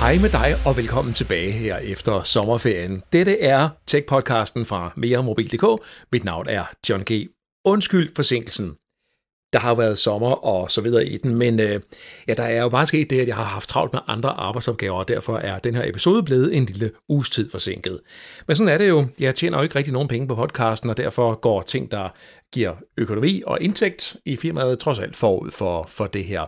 Hej med dig, og velkommen tilbage her efter sommerferien. Dette er Tech-podcasten fra meremobil.dk. Mit navn er John G. Undskyld forsinkelsen. Der har været sommer og så videre i den, men øh, ja, der er jo bare sket det, at jeg har haft travlt med andre arbejdsopgaver, og derfor er den her episode blevet en lille uges tid forsinket. Men sådan er det jo. Jeg tjener jo ikke rigtig nogen penge på podcasten, og derfor går ting, der giver økonomi og indtægt i firmaet trods alt forud for, for det her.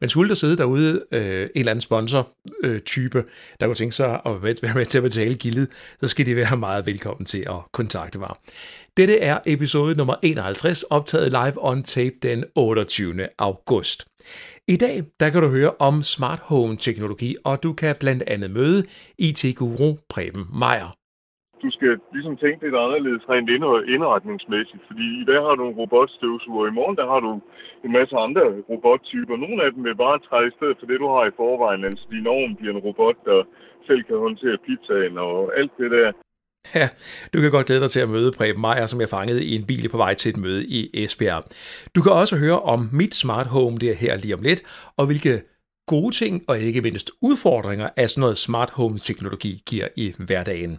Men skulle der sidde derude øh, en eller anden sponsor-type, øh, der kunne tænke sig at være med til at betale gildet, så skal de være meget velkommen til at kontakte mig. Dette er episode nummer 51, optaget live on tape den 28. august. I dag der kan du høre om smart home teknologi, og du kan blandt andet møde IT-guru Preben Meier du skal ligesom tænke lidt anderledes rent indretningsmæssigt, fordi i dag har du en robotstøvsuger, i morgen der har du en masse andre robottyper. Nogle af dem vil bare træde i stedet for det, du har i forvejen. Altså din ovn bliver en robot, der selv kan håndtere pizzaen og alt det der. Ja, du kan godt glæde dig til at møde Preben Meier, som jeg fangede i en bil på vej til et møde i Esbjerg. Du kan også høre om mit smart home, der her lige om lidt, og hvilke gode ting og ikke mindst udfordringer af sådan noget smart home teknologi giver i hverdagen.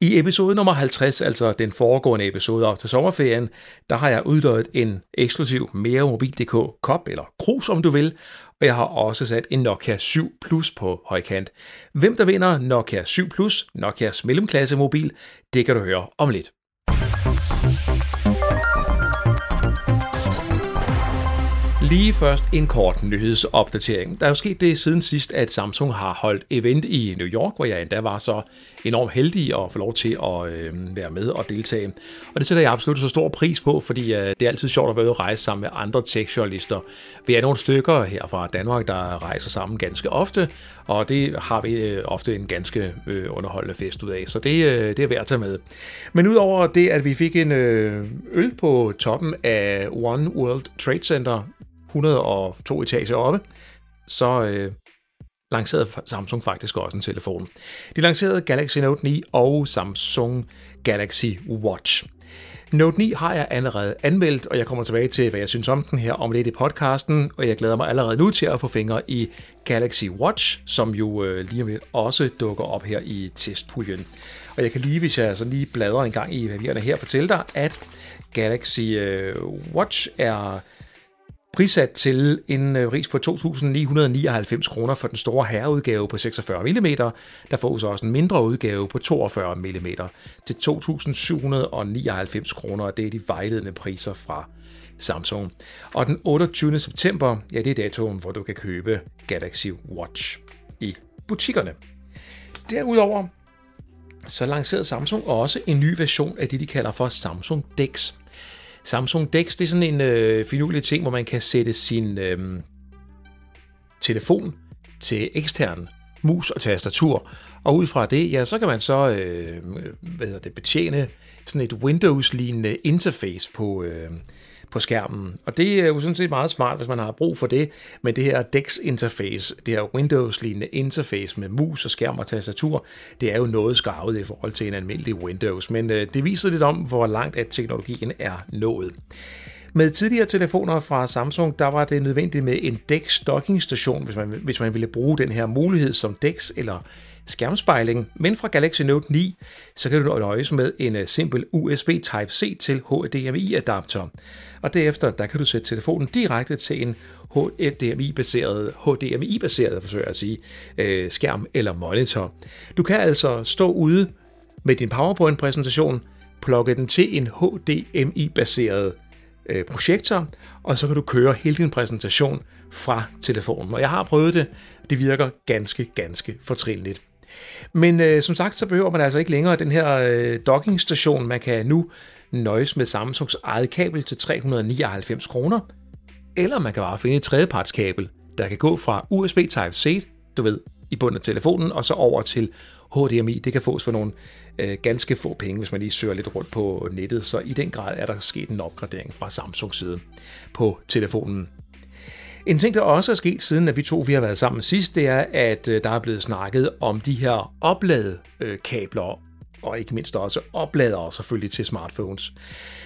I episode nummer 50, altså den foregående episode op til sommerferien, der har jeg uddøjet en eksklusiv meremobil.dk kop, eller krus om du vil, og jeg har også sat en Nokia 7 Plus på højkant. Hvem der vinder Nokia 7 Plus, Nokias mellemklasse mobil, det kan du høre om lidt. Lige først en kort nyhedsopdatering. Der er jo sket det siden sidst, at Samsung har holdt event i New York, hvor jeg endda var så enormt heldig at få lov til at øh, være med og deltage. Og det sætter jeg absolut så stor pris på, fordi øh, det er altid sjovt at være ude og rejse sammen med andre tech-journalister. Vi er nogle stykker her fra Danmark, der rejser sammen ganske ofte, og det har vi øh, ofte en ganske øh, underholdende fest ud af, så det, øh, det er værd at tage med. Men udover det, at vi fik en øh, øl på toppen af One World Trade Center 102 etager oppe, så øh, lancerede Samsung faktisk også en telefon. De lancerede Galaxy Note 9 og Samsung Galaxy Watch. Note 9 har jeg allerede anmeldt, og jeg kommer tilbage til, hvad jeg synes om den her om lidt i podcasten, og jeg glæder mig allerede nu til at få fingre i Galaxy Watch, som jo øh, lige om lidt også dukker op her i testpuljen. Og jeg kan lige, hvis jeg så lige bladrer en gang i papirerne her, fortælle dig, at Galaxy øh, Watch er Prissat til en øh, pris på 2.999 kroner for den store herreudgave på 46 mm. Der fås også en mindre udgave på 42 mm til 2.799 kroner, det er de vejledende priser fra Samsung. Og den 28. september, ja det er datoen, hvor du kan købe Galaxy Watch i butikkerne. Derudover så lancerede Samsung også en ny version af det, de kalder for Samsung DeX. Samsung DeX, det er sådan en øh, finurlig ting, hvor man kan sætte sin øh, telefon til ekstern mus og tastatur. Og ud fra det, ja, så kan man så øh, hvad hedder det, betjene sådan et Windows-lignende interface på, øh, på skærmen. Og det er jo sådan set meget smart, hvis man har brug for det. Men det her DeX-interface, det her Windows-lignende interface med mus og skærm og tastatur, det er jo noget skarvet i forhold til en almindelig Windows. Men øh, det viser lidt om, hvor langt at teknologien er nået. Med tidligere telefoner fra Samsung, der var det nødvendigt med en DeX dockingstation, hvis man, hvis man ville bruge den her mulighed som DeX eller skærmspejling, men fra Galaxy Note 9, så kan du nøjes med en øh, simpel USB Type-C til HDMI-adapter. Og derefter, der kan du sætte telefonen direkte til en HDMI-baseret, HDMI-baseret forsøger at sige, øh, skærm eller monitor. Du kan altså stå ude med din PowerPoint-præsentation, plukke den til en HDMI-baseret øh, projektor, og så kan du køre hele din præsentation fra telefonen. Og jeg har prøvet det. Det virker ganske, ganske fortrinligt. Men øh, som sagt, så behøver man altså ikke længere den her øh, dockingstation. Man kan nu nøjes med Samsungs eget kabel til 399 kroner, eller man kan bare finde et tredjepartskabel, der kan gå fra USB Type-C, du ved, i bunden af telefonen, og så over til HDMI. Det kan fås for nogle øh, ganske få penge, hvis man lige søger lidt rundt på nettet. Så i den grad er der sket en opgradering fra Samsungs side på telefonen. En ting, der også er sket siden, at vi to vi har været sammen sidst, det er, at øh, der er blevet snakket om de her opladekabler øh, og ikke mindst også opladere selvfølgelig til smartphones.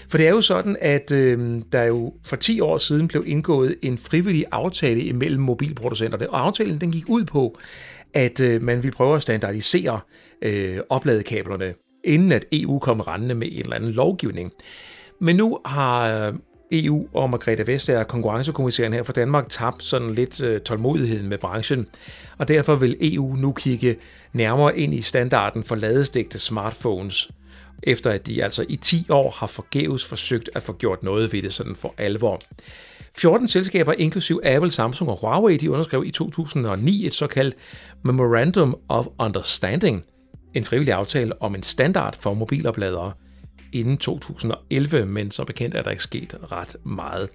For det er jo sådan, at øh, der jo for 10 år siden blev indgået en frivillig aftale imellem mobilproducenterne, og aftalen den gik ud på, at øh, man ville prøve at standardisere øh, opladekablerne, inden at EU kom rendende med en eller anden lovgivning. Men nu har øh, EU og Margrethe Vestager, konkurrencekommissæren her for Danmark, tabt sådan lidt øh, tålmodigheden med branchen, og derfor vil EU nu kigge nærmere ind i standarden for ladestægte smartphones, efter at de altså i 10 år har forgæves forsøgt at få gjort noget ved det sådan for alvor. 14 selskaber, inklusiv Apple, Samsung og Huawei, de underskrev i 2009 et såkaldt Memorandum of Understanding, en frivillig aftale om en standard for mobilopladere – inden 2011, men som bekendt er der ikke sket ret meget.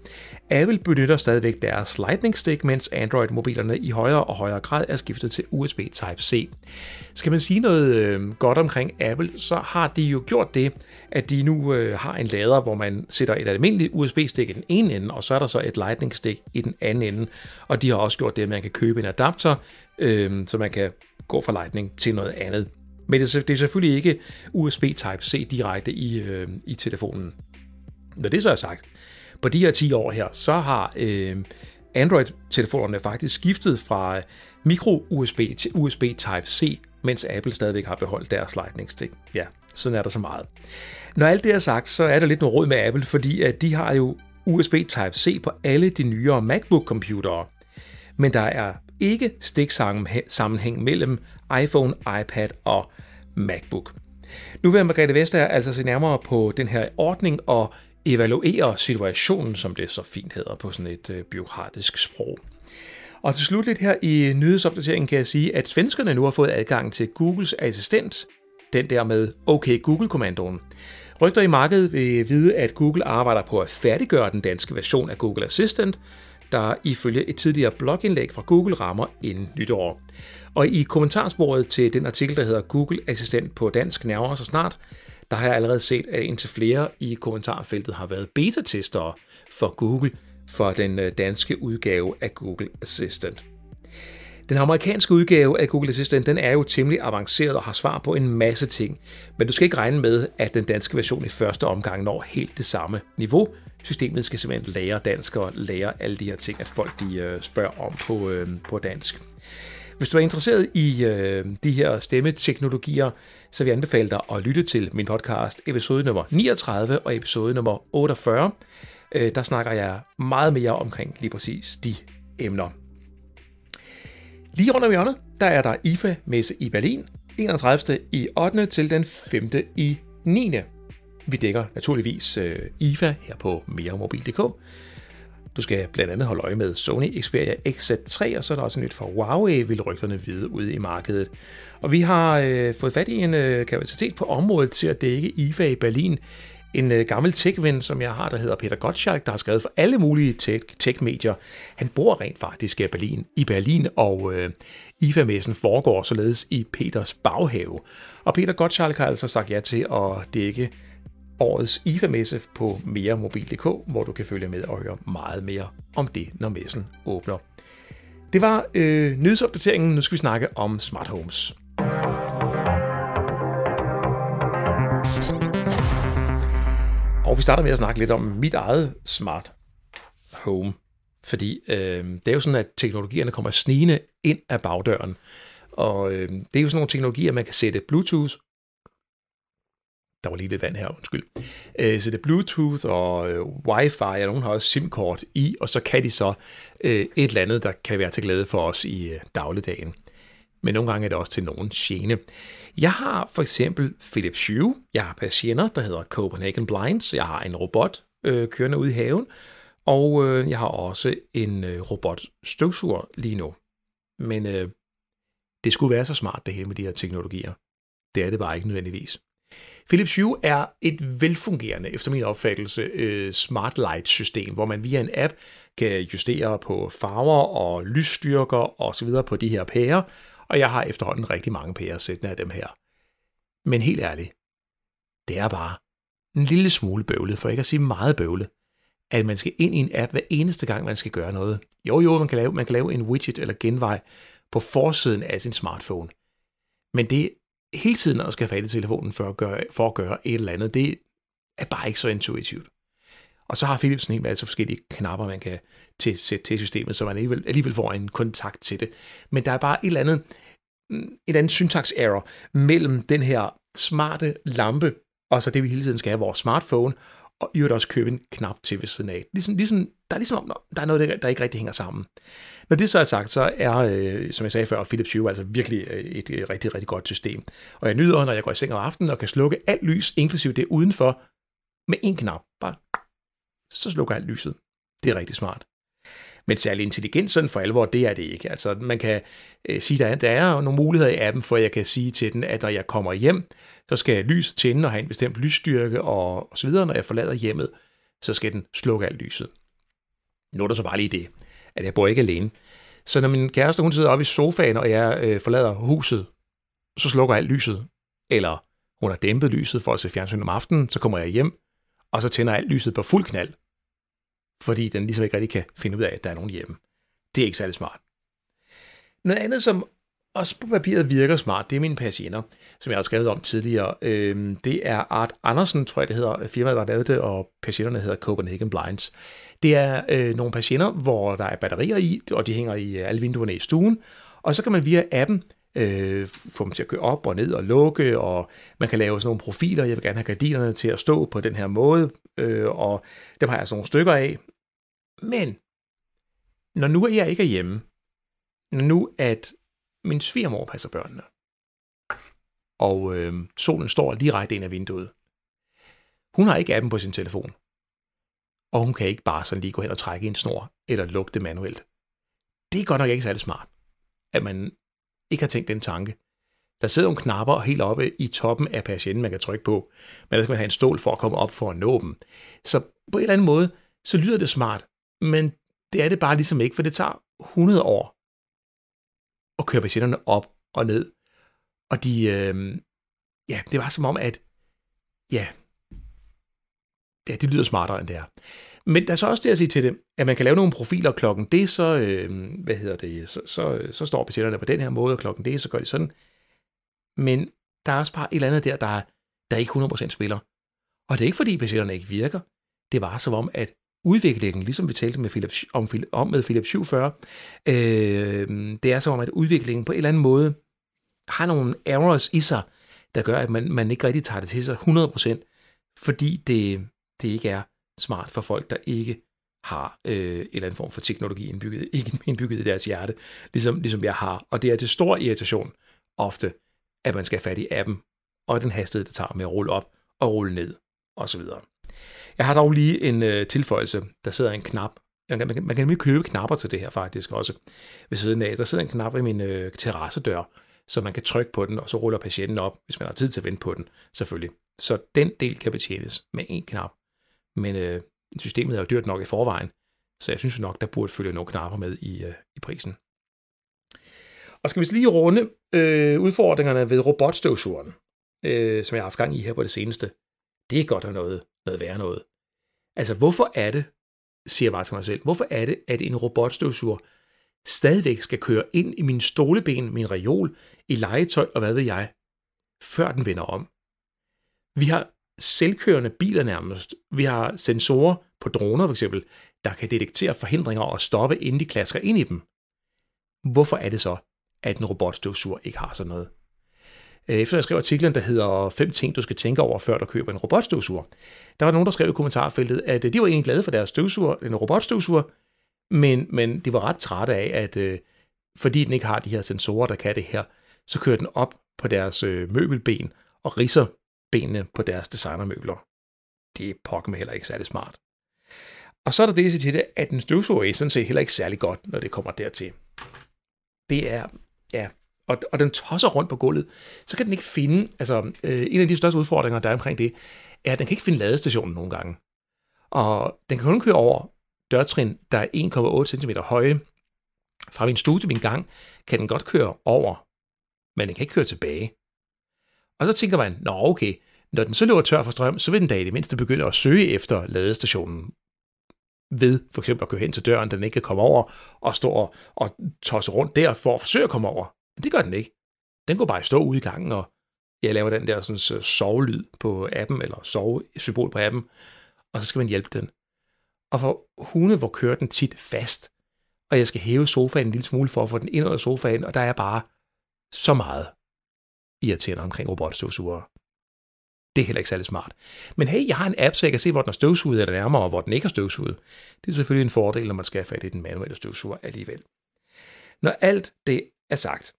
Apple benytter stadigvæk deres Lightning Stick, mens Android-mobilerne i højere og højere grad er skiftet til USB Type-C. Skal man sige noget øh, godt omkring Apple, så har de jo gjort det, at de nu øh, har en lader, hvor man sætter et almindeligt USB-stik i den ene ende, og så er der så et Lightning-stik i den anden ende. Og de har også gjort det, at man kan købe en adapter, øh, så man kan gå fra Lightning til noget andet. Men det er selvfølgelig ikke USB Type-C direkte i, øh, i telefonen. Når det så er sagt, på de her 10 år her, så har øh, Android-telefonerne faktisk skiftet fra øh, micro-USB til USB Type-C, mens Apple stadigvæk har beholdt deres Lightning Stick. Ja, sådan er der så meget. Når alt det er sagt, så er der lidt noget råd med Apple, fordi at de har jo USB Type-C på alle de nyere MacBook-computere. Men der er ikke stiksammenhæng mellem iPhone, iPad og MacBook. Nu vil Margrethe Vestager altså se nærmere på den her ordning og evaluere situationen, som det så fint hedder på sådan et øh, byråkratisk sprog. Og til slut lidt her i nyhedsopdateringen kan jeg sige, at svenskerne nu har fået adgang til Googles assistent, den der med OK Google-kommandoen. Rygter i markedet vil vide, at Google arbejder på at færdiggøre den danske version af Google Assistant, der ifølge et tidligere blogindlæg fra Google rammer inden nytår. Og i kommentarsporet til den artikel, der hedder Google Assistent på dansk nærmere så snart, der har jeg allerede set, at indtil flere i kommentarfeltet har været beta-testere for Google for den øh, danske udgave af Google Assistant. Den amerikanske udgave af Google Assistant den er jo temmelig avanceret og har svar på en masse ting, men du skal ikke regne med, at den danske version i første omgang når helt det samme niveau. Systemet skal simpelthen lære dansk og lære alle de her ting, at folk de øh, spørger om på, øh, på dansk. Hvis du er interesseret i øh, de her stemmeteknologier, så vil jeg anbefale dig at lytte til min podcast episode nummer 39 og episode nummer 48. Øh, der snakker jeg meget mere omkring lige præcis de emner. Lige rundt om hjørnet, der er der IFA-messe i Berlin, 31. i 8. til den 5. i 9. Vi dækker naturligvis øh, IFA her på meremobil.dk. Du skal blandt andet holde øje med Sony Xperia XZ3, og så er der også nyt fra Huawei, vil rygterne vide ude i markedet. Og vi har øh, fået fat i en øh, kapacitet på området til at dække IFA i Berlin. En øh, gammel tech-ven, som jeg har, der hedder Peter Gottschalk, der har skrevet for alle mulige tech-medier. Han bor rent faktisk i Berlin, i Berlin og øh, IFA-messen foregår således i Peters baghave. Og Peter Gottschalk har altså sagt ja til at dække årets IFA-messe på meremobil.dk, hvor du kan følge med og høre meget mere om det, når messen åbner. Det var øh, nyhedsopdateringen. Nu skal vi snakke om smart homes. Og vi starter med at snakke lidt om mit eget smart home. Fordi øh, det er jo sådan, at teknologierne kommer snigende ind af bagdøren. Og øh, det er jo sådan nogle teknologier, man kan sætte Bluetooth der var lige lidt vand her, undskyld. Øh, så det er Bluetooth og øh, Wi-Fi, og nogen har også SIM-kort i, og så kan de så øh, et eller andet, der kan være til glæde for os i øh, dagligdagen. Men nogle gange er det også til nogen gene. Jeg har for eksempel Philips Hue, jeg har patienter, der hedder Copenhagen Blinds, jeg har en robot øh, kørende ude i haven, og øh, jeg har også en øh, robot støvsuger lige nu. Men øh, det skulle være så smart det hele med de her teknologier. Det er det bare ikke nødvendigvis. Philips Hue er et velfungerende, efter min opfattelse, øh, smart light system, hvor man via en app kan justere på farver og lysstyrker osv. på de her pærer, og jeg har efterhånden rigtig mange pærer sættende af dem her. Men helt ærligt, det er bare en lille smule bøvlet, for ikke at sige meget bøvlet, at man skal ind i en app hver eneste gang, man skal gøre noget. Jo, jo, man kan lave, man kan lave en widget eller genvej på forsiden af sin smartphone. Men det hele tiden at skal have fat i telefonen for at, gøre, for at gøre et eller andet, det er bare ikke så intuitivt. Og så har Philips en hel altså masse forskellige knapper, man kan til, sætte til systemet, så man alligevel, alligevel får en kontakt til det. Men der er bare et eller andet, mm, et andet syntax error mellem den her smarte lampe, og så det, vi hele tiden skal have, vores smartphone, og i øvrigt også købe en knap til ved siden af. Ligesom, ligesom, der er ligesom der er noget, der ikke rigtig hænger sammen. Når det så er sagt, så er, øh, som jeg sagde før, Philips Hue altså virkelig øh, et, et rigtig, rigtig godt system. Og jeg nyder, når jeg går i seng om aftenen og kan slukke alt lys, inklusive det udenfor, med en knap. Bare så slukker alt lyset. Det er rigtig smart. Men særlig intelligent sådan for alvor, det er det ikke. Altså, man kan øh, sige, der er, der er nogle muligheder i appen, for jeg kan sige til den, at når jeg kommer hjem, så skal lyset tænde og have en bestemt lysstyrke og, og så videre. Når jeg forlader hjemmet, så skal den slukke alt lyset. Nu er der så bare lige det, at jeg bor ikke alene. Så når min kæreste hun sidder oppe i sofaen, og jeg øh, forlader huset, så slukker alt lyset. Eller hun har dæmpet lyset for at se fjernsyn om aftenen, så kommer jeg hjem, og så tænder alt lyset på fuld knald fordi den ligesom ikke rigtig kan finde ud af, at der er nogen hjemme. Det er ikke særlig smart. Noget andet, som også på papiret virker smart, det er mine patienter, som jeg har skrevet om tidligere. Øhm, det er Art Andersen, tror jeg det hedder, firmaet, der har lavet det, og patienterne hedder Copenhagen Blinds. Det er øh, nogle patienter, hvor der er batterier i, og de hænger i øh, alle vinduerne i stuen, og så kan man via appen øh, få dem til at køre op og ned og lukke, og man kan lave sådan nogle profiler. Jeg vil gerne have gardinerne til at stå på den her måde, øh, og dem har jeg sådan nogle stykker af. Men når nu jeg ikke er hjemme, når nu at min svigermor passer børnene, og øh, solen står direkte ind af vinduet, hun har ikke appen på sin telefon, og hun kan ikke bare sådan lige gå hen og trække en snor, eller lukke det manuelt. Det er godt nok ikke særlig smart, at man ikke har tænkt den tanke. Der sidder nogle knapper helt oppe i toppen af patienten, man kan trykke på, men der skal man have en stol for at komme op for at nå dem. Så på en eller anden måde, så lyder det smart, men det er det bare ligesom ikke, for det tager 100 år og køre patienterne op og ned. Og de, øh, ja, det var som om, at ja, ja, det lyder smartere, end det er. Men der er så også det at sige til det, at man kan lave nogle profiler klokken det, så, øh, hvad hedder det, så, så, så står patienterne på den her måde, og klokken det, så gør de sådan. Men der er også bare et eller andet der, der, der ikke 100% spiller. Og det er ikke fordi patienterne ikke virker. Det var som om, at udviklingen, ligesom vi talte med Philip, om, om med Philip 47, øh, det er som om, at udviklingen på en eller anden måde har nogle errors i sig, der gør, at man, man ikke rigtig tager det til sig 100%, fordi det, det ikke er smart for folk, der ikke har øh, en eller anden form for teknologi indbygget, ikke indbygget i deres hjerte, ligesom, ligesom jeg har. Og det er til stor irritation ofte, at man skal have fat i appen, og den hastighed, det tager med at rulle op og rulle ned, osv. Jeg har dog lige en øh, tilføjelse. Der sidder en knap. Man kan, man, kan, nemlig købe knapper til det her faktisk også. Ved siden af, der sidder en knap i min øh, terrassedør, så man kan trykke på den, og så ruller patienten op, hvis man har tid til at vente på den, selvfølgelig. Så den del kan betjenes med en knap. Men øh, systemet er jo dyrt nok i forvejen, så jeg synes nok, der burde følge nogle knapper med i, øh, i prisen. Og skal vi lige runde øh, udfordringerne ved robotstøvsugeren, øh, som jeg har haft gang i her på det seneste. Det er godt at noget, noget værre noget. Altså, hvorfor er det, siger jeg bare til mig selv, hvorfor er det, at en robotstøvsuger stadigvæk skal køre ind i min stoleben, min reol, i legetøj og hvad ved jeg, før den vender om? Vi har selvkørende biler nærmest. Vi har sensorer på droner for eksempel, der kan detektere forhindringer og stoppe, inden de klasker ind i dem. Hvorfor er det så, at en robotstøvsuger ikke har sådan noget? Øh, efter jeg skrev artiklen, der hedder fem ting, du skal tænke over, før du køber en robotstøvsuger, der var nogen, der skrev i kommentarfeltet, at øh, de var egentlig glade for deres støvsuger, en robotstøvsuger, men, men de var ret trætte af, at øh, fordi den ikke har de her sensorer, der kan det her, så kører den op på deres øh, møbelben og riser benene på deres designermøbler. Det er pokker med heller ikke særlig smart. Og så er der det til det, at en støvsuger er sådan set heller ikke særlig godt, når det kommer dertil. Det er, ja, og, og den tosser rundt på gulvet, så kan den ikke finde, altså øh, en af de største udfordringer, der er omkring det, er, at den kan ikke finde ladestationen nogle gange. Og den kan kun køre over dørtrin, der er 1,8 cm høje. Fra min stue til min gang kan den godt køre over, men den kan ikke køre tilbage. Og så tænker man, nå okay, når den så løber tør for strøm, så vil den da i det mindste begynde at søge efter ladestationen ved for eksempel at køre hen til døren, den ikke kan komme over, og stå og, og tosse rundt der for at forsøge at komme over. Men det gør den ikke. Den går bare i stå ude i gangen og Jeg laver den der sådan, øh, sovelyd på appen, eller sove-symbol på appen, og så skal man hjælpe den. Og for hunde, hvor kører den tit fast, og jeg skal hæve sofaen en lille smule for at få den ind under sofaen, og der er bare så meget irriterende omkring robotstøvsugere. Det er heller ikke særlig smart. Men hey, jeg har en app, så jeg kan se, hvor den er støvsuget eller nærmere, og hvor den ikke er støvsuget. Det er selvfølgelig en fordel, når man skal have fat i den manuelle støvsuger alligevel. Når alt det er sagt,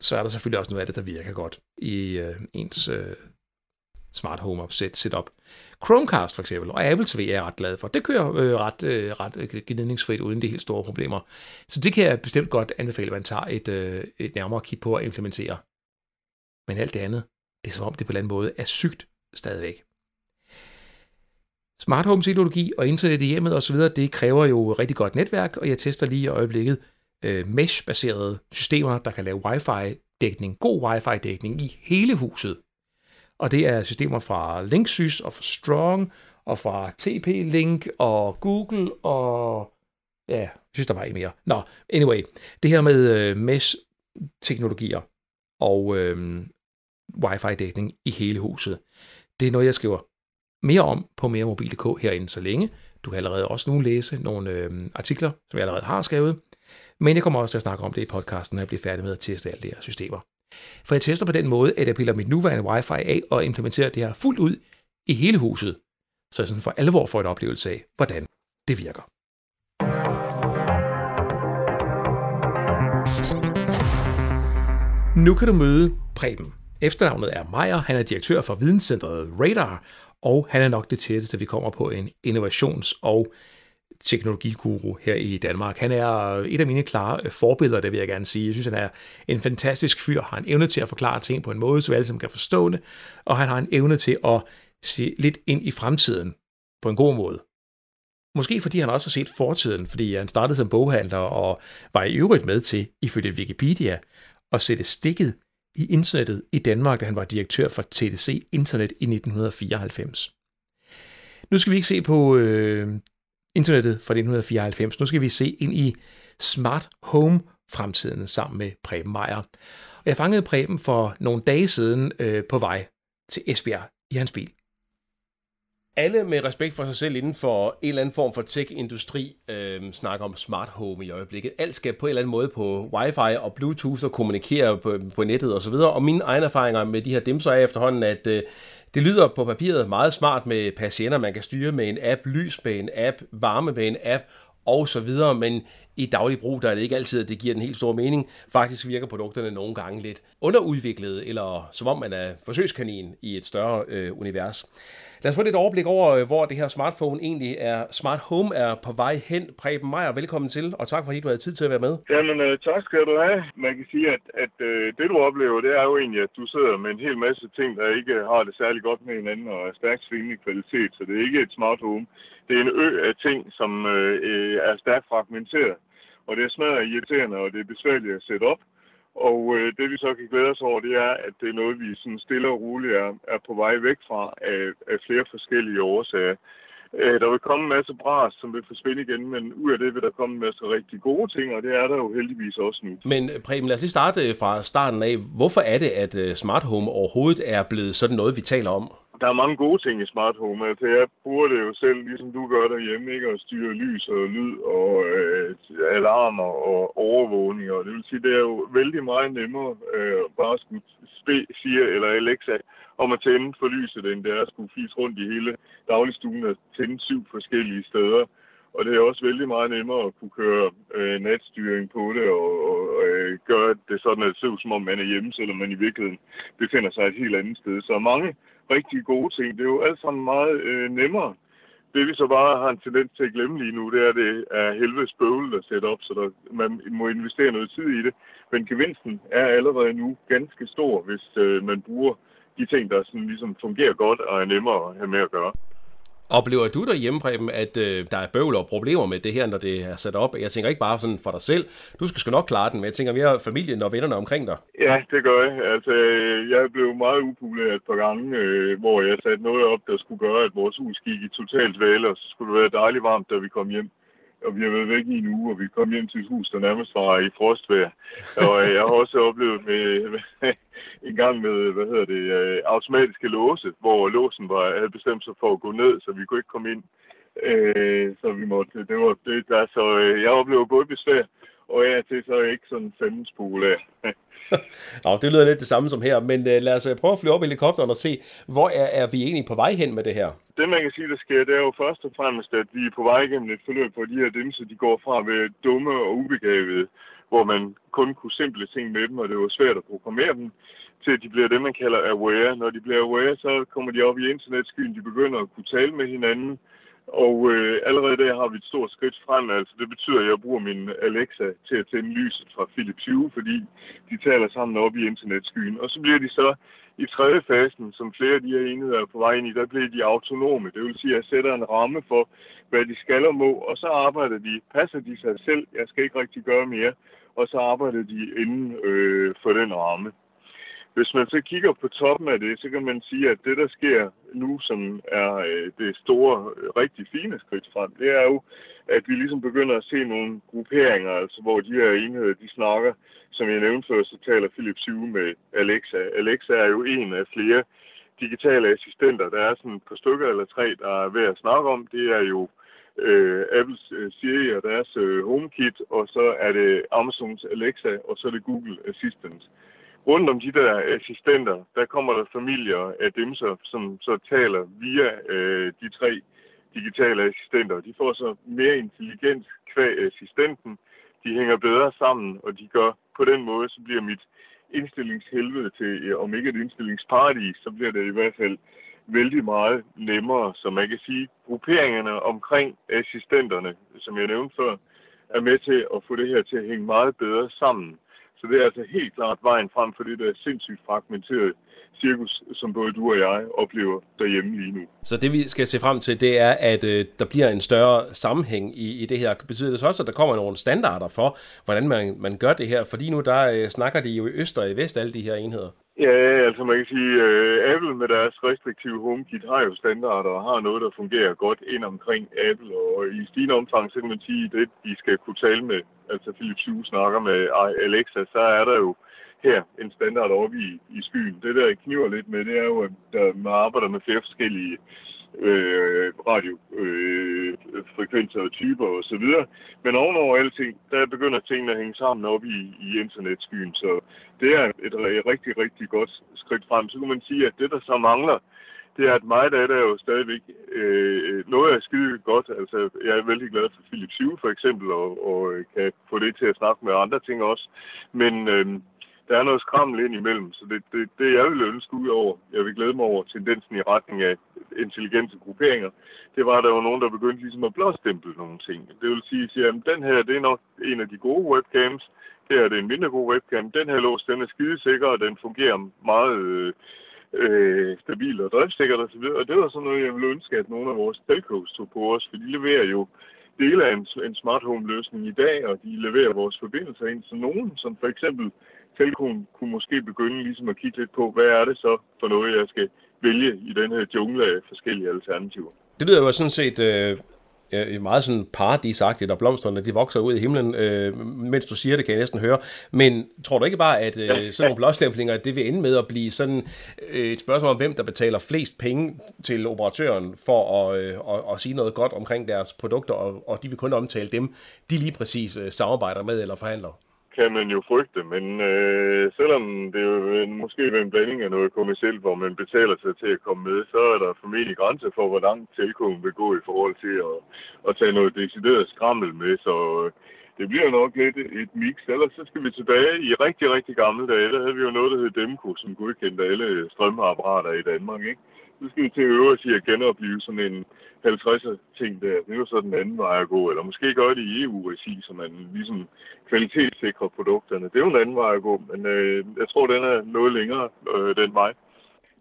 så er der selvfølgelig også noget af det, der virker godt i øh, ens øh, smart home opsæt setup. Chromecast for eksempel, og Apple TV er jeg ret glad for. Det kører øh, ret, øh, ret øh, gnidningsfrit uden de helt store problemer. Så det kan jeg bestemt godt anbefale, at man tager et, øh, et nærmere kig på at implementere. Men alt det andet, det er som om det på en eller anden måde er sygt stadigvæk. Smart home teknologi og internet i hjemmet osv., det kræver jo rigtig godt netværk, og jeg tester lige i øjeblikket øh, mesh-baserede systemer, der kan lave wifi-dækning, god wifi-dækning i hele huset. Og det er systemer fra Linksys og fra Strong og fra TP-Link og Google og ja, jeg synes, der var en mere. Nå, anyway, det her med øh, mesh-teknologier og øh, wifi-dækning i hele huset, det er noget, jeg skriver mere om på meremobil.dk herinde så længe. Du kan allerede også nu læse nogle øh, artikler, som jeg allerede har skrevet. Men jeg kommer også til at snakke om det i podcasten, når jeg bliver færdig med at teste alle de her systemer. For jeg tester på den måde, at jeg piller mit nuværende wifi af og implementerer det her fuldt ud i hele huset, så jeg sådan for alvor får en oplevelse af, hvordan det virker. Nu kan du møde Preben. Efternavnet er Meyer, han er direktør for videnscentret Radar, og han er nok det tætteste, vi kommer på en innovations- og teknologiguru her i Danmark. Han er et af mine klare øh, forbilleder, det vil jeg gerne sige. Jeg synes, han er en fantastisk fyr, har en evne til at forklare ting på en måde, så alle som kan forstå det, og han har en evne til at se lidt ind i fremtiden på en god måde. Måske fordi han også har set fortiden, fordi han startede som boghandler og var i øvrigt med til, ifølge Wikipedia, at sætte stikket i internettet i Danmark, da han var direktør for TDC Internet i 1994. Nu skal vi ikke se på øh, internettet fra 1994. Nu skal vi se ind i smart home fremtiden sammen med Preben Meier. Og jeg fangede Preben for nogle dage siden øh, på vej til Esbjerg i hans bil. Alle med respekt for sig selv inden for en eller anden form for tech-industri øh, snakker om smart home i øjeblikket. Alt skal på en eller anden måde på wifi og bluetooth og kommunikere på, på nettet osv. Og, og mine egne erfaringer med de her dimser er efterhånden, at øh, det lyder på papiret meget smart med patienter, man kan styre med en app, lys med en app, varme med en app og så videre, men i daglig brug, der er det ikke altid, at det giver den helt store mening. Faktisk virker produkterne nogle gange lidt underudviklede, eller som om man er forsøgskanin i et større øh, univers. Lad os få lidt overblik over, øh, hvor det her smartphone egentlig er. Smart Home er på vej hen. Preben Meier, velkommen til, og tak fordi du havde tid til at være med. Jamen, uh, tak skal du have. Man kan sige, at, at øh, det du oplever, det er jo egentlig, at du sidder med en hel masse ting, der ikke har det særlig godt med hinanden og er stærkt svingende kvalitet. Så det er ikke et smart home. Det er en ø af ting, som øh, øh, er stærkt fragmenteret. Og det er smadret irriterende, og det er besværligt at sætte op. Og øh, det vi så kan glæde os over, det er, at det er noget, vi sådan stille og roligt er, er på vej væk fra af, af flere forskellige årsager. Øh, der vil komme en masse bras, som vil forsvinde igen, men ud af det vil der komme en masse rigtig gode ting, og det er der jo heldigvis også nu. Men øh, Preben, lad os lige starte fra starten af. Hvorfor er det, at øh, smart home overhovedet er blevet sådan noget, vi taler om? Der er mange gode ting i smart home. Altså, jeg bruger det jo selv, ligesom du gør derhjemme, ikke? At styre lys og lyd og øh, alarmer og overvågning. Og det vil sige, det er jo vældig meget nemmere øh, bare at skulle spe, sige, eller Alexa om at tænde for lyset, end det er at skulle fise rundt i hele dagligstuen og tænde syv forskellige steder. Og det er også vældig meget nemmere at kunne køre øh, natstyring på det og, og øh, gøre det sådan, at det ser ud som om man er hjemme, selvom man i virkeligheden befinder sig et helt andet sted. Så mange rigtig gode ting. Det er jo alt sammen meget øh, nemmere. Det vi så bare har en tendens til at glemme lige nu, det er, at det er helvedes bøvl, der sætte op, så der, man må investere noget tid i det. Men gevinsten er allerede nu ganske stor, hvis øh, man bruger de ting, der sådan ligesom fungerer godt og er nemmere at have med at gøre. Oplever du derhjemme, Preben, at øh, der er bøvl og problemer med det her, når det er sat op? Jeg tænker ikke bare sådan for dig selv. Du skal sgu nok klare den, men jeg tænker mere familien og vennerne omkring dig. Ja, det gør jeg. Altså, øh, jeg blev meget upopulær et par gange, øh, hvor jeg satte noget op, der skulle gøre, at vores hus gik i totalt væle, og så skulle det være dejligt varmt, da vi kom hjem og vi har været væk i en uge, og vi kom hjem til et hus, der nærmest var i frostvejr. Og øh, jeg har også oplevet med, med en gang med, hvad hedder det, øh, automatiske låse, hvor låsen var, havde bestemt sig for at gå ned, så vi kunne ikke komme ind. Øh, så vi måtte, det var det der, så øh, jeg oplever både besvær, og jeg til så ikke sådan spole af. Nå, det lyder lidt det samme som her, men uh, lad os uh, prøve at flyve op i helikopteren og se, hvor er, er vi egentlig på vej hen med det her? Det man kan sige, der sker, det er jo først og fremmest, at vi er på vej igennem et forløb, hvor de her dimser, de går fra at være dumme og ubegavede, hvor man kun kunne simple ting med dem, og det var svært at programmere dem, til at de bliver det, man kalder aware. Når de bliver aware, så kommer de op i internetskyen, de begynder at kunne tale med hinanden, og øh, allerede der har vi et stort skridt frem. Altså, det betyder, at jeg bruger min Alexa til at tænde lyset fra Philips Hue, fordi de taler sammen op i internetskyen. Og så bliver de så i tredje fasen, som flere af de her enheder er på vej ind i, der bliver de autonome. Det vil sige, at jeg sætter en ramme for, hvad de skal og må, og så arbejder de, passer de sig selv, jeg skal ikke rigtig gøre mere, og så arbejder de inden øh, for den ramme. Hvis man så kigger på toppen af det, så kan man sige, at det, der sker nu, som er øh, det store, rigtig fine skridt frem, det er jo, at vi ligesom begynder at se nogle grupperinger, altså hvor de her enheder, de snakker, som jeg nævnte før, så taler Philips Hue med Alexa. Alexa er jo en af flere digitale assistenter. Der er sådan et par stykker eller tre, der er ved at snakke om. Det er jo øh, Apples øh, Siri og deres øh, HomeKit, og så er det Amazons Alexa, og så er det Google Assistant rundt om de der assistenter, der kommer der familier af dem, så, som så taler via øh, de tre digitale assistenter. De får så mere intelligens kvæg assistenten. De hænger bedre sammen, og de gør på den måde, så bliver mit indstillingshelvede til, om ikke et indstillingsparadis, så bliver det i hvert fald vældig meget nemmere. Så man kan sige, grupperingerne omkring assistenterne, som jeg nævnte før, er med til at få det her til at hænge meget bedre sammen. Så det er altså helt klart vejen frem for det der sindssygt fragmenterede cirkus, som både du og jeg oplever derhjemme lige nu. Så det vi skal se frem til, det er, at øh, der bliver en større sammenhæng i, i det her. Betyder det så også, at der kommer nogle standarder for, hvordan man, man gør det her? Fordi nu der øh, snakker de jo i øst og i vest, alle de her enheder. Ja, altså man kan sige, øh, Apple med deres restriktive HomeKit har jo standarder og har noget, der fungerer godt ind omkring Apple, og i stigende omfang, så kan man sige, det de skal kunne tale med, altså Philips Hue snakker med Alexa, så er der jo her en standard oppe i, i skyen. Det der kniver lidt med, det er jo, at man arbejder med flere forskellige øh, radiofrekvenser øh, øh og typer osv. Men ovenover alting, der begynder tingene at hænge sammen op i, i internetskyen, så det er et, et rigtig, rigtig godt skridt frem. Så kan man sige, at det, der så mangler, det er, at meget af det er jo stadigvæk øh, noget er skide godt. Altså, jeg er vældig glad for Philips Hue for eksempel, og, og kan få det til at snakke med andre ting også. Men øh, der er noget skrammel ind imellem, så det, det, det jeg vil ønske ud over, jeg vil glæde mig over tendensen i retning af intelligente grupperinger, det var, at der var nogen, der begyndte ligesom at blåstemple nogle ting. Det vil sige, at den her, det er nok en af de gode webcams, det er det en mindre god webcam. Den her lås, den er skidesikker, og den fungerer meget øh, øh, stabil og driftsikkert osv. Og det var sådan noget, jeg ville ønske, at nogle af vores telcos tog på os, for de leverer jo dele af en, en smart home løsning i dag, og de leverer vores forbindelser ind til nogen, som for eksempel telkoen kunne måske begynde ligesom at kigge lidt på, hvad er det så for noget, jeg skal vælge i den her jungle af forskellige alternativer. Det lyder jo sådan set øh, meget sådan paradisagtigt, og blomsterne de vokser ud i himlen, øh, mens du siger det, kan jeg næsten høre. Men tror du ikke bare, at øh, sådan nogle blåstemplinger, det vil ende med at blive sådan øh, et spørgsmål om, hvem der betaler flest penge til operatøren for at, øh, at, at sige noget godt omkring deres produkter, og, og de vil kun omtale dem, de lige præcis øh, samarbejder med eller forhandler? Kan man jo frygte, men øh, selvom det jo måske er en blanding af noget kommersielt, hvor man betaler sig til at komme med, så er der formentlig grænser for, hvor langt telkoen vil gå i forhold til at, at tage noget decideret skrammel med, så øh, det bliver nok lidt et mix. Ellers så skal vi tilbage i rigtig, rigtig gamle dage. Der havde vi jo noget, der hed Demko, som godkendte alle strømapparater i Danmark, ikke? Så skal vi til at øve os i at genopleve sådan en 50'er ting der. Det er jo så den anden vej at gå. Eller måske gøre det i EU-regi, så man ligesom kvalitetssikrer produkterne. Det er jo en anden vej at gå, men øh, jeg tror, den er noget længere øh, den vej.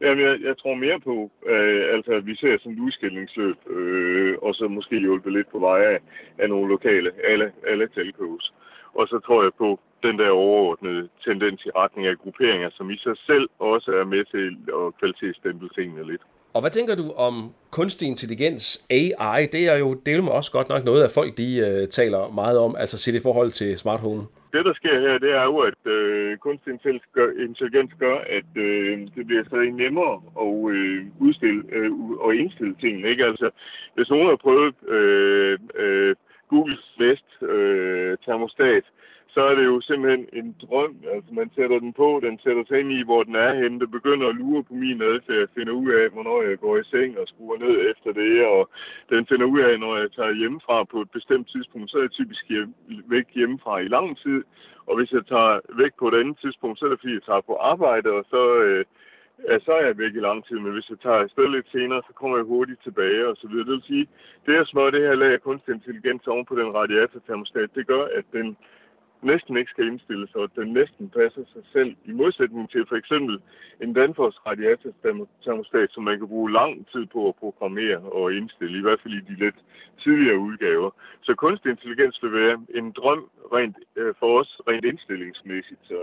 Jamen, jeg, jeg tror mere på, øh, altså, at vi ser sådan et udskillingsløb, øh, og så måske hjulpet lidt på vej af, af nogle lokale, alle, alle telcos. Og så tror jeg på den der overordnede tendens i retning af grupperinger, som i sig selv også er med til at kvalitetsstemple tingene lidt. Og hvad tænker du om kunstig intelligens, AI? Det er jo del med også godt nok noget, at folk de uh, taler meget om, altså set i forhold til smart home. Det, der sker her, det er jo, at øh, kunstig intelligens gør, at øh, det bliver stadig nemmere at øh, udstille øh, og indstille ting. Ikke? Altså, hvis nogen har prøvet øh, øh, Googles Vest øh, termostat, så er det jo simpelthen en drøm. Altså, man sætter den på, den sætter sig ind i, hvor den er henne. Det begynder at lure på min adfærd, finder ud af, hvornår jeg går i seng og skruer ned efter det, og den finder ud af, når jeg tager hjemmefra på et bestemt tidspunkt, så er jeg typisk hjem, væk hjemmefra i lang tid. Og hvis jeg tager væk på et andet tidspunkt, så er det fordi, jeg tager på arbejde, og så... Øh, ja, så er jeg væk i lang tid, men hvis jeg tager afsted lidt senere, så kommer jeg hurtigt tilbage og så videre. Det vil sige, det at smøre det her lag af kunstig intelligens oven på den radiatortermostat, det gør, at den næsten ikke skal indstilles, og den næsten passer sig selv, i modsætning til for eksempel en Danfoss radiatortermostat, som man kan bruge lang tid på at programmere og indstille, i hvert fald i de lidt tidligere udgaver. Så kunstig intelligens vil være en drøm rent, øh, for os rent indstillingsmæssigt. Så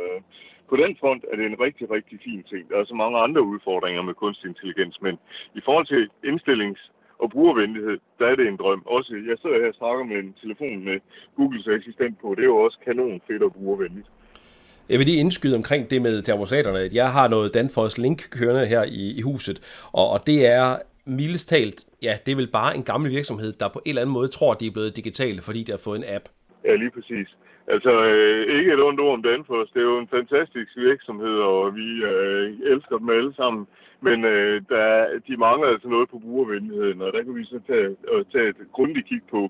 på den front er det en rigtig, rigtig fin ting. Der er så mange andre udfordringer med kunstig intelligens, men i forhold til indstillings og brugervenlighed, der er det en drøm. Også, jeg sidder her og snakker med en telefon med Googles assistent på, det er jo også kanon fedt og brugervenligt. Jeg vil lige indskyde omkring det med termostaterne, at jeg har noget Danfoss Link kørende her i, i huset, og, og det er mildest talt, ja, det er vel bare en gammel virksomhed, der på en eller anden måde tror, de er blevet digitale, fordi de har fået en app. Ja, lige præcis. Altså, øh, ikke et ondt ord om Danfoss. Det er jo en fantastisk virksomhed, og vi øh, elsker dem alle sammen. Men øh, der, de mangler altså noget på brugervenligheden, og der kan vi så tage, og tage et grundigt kig på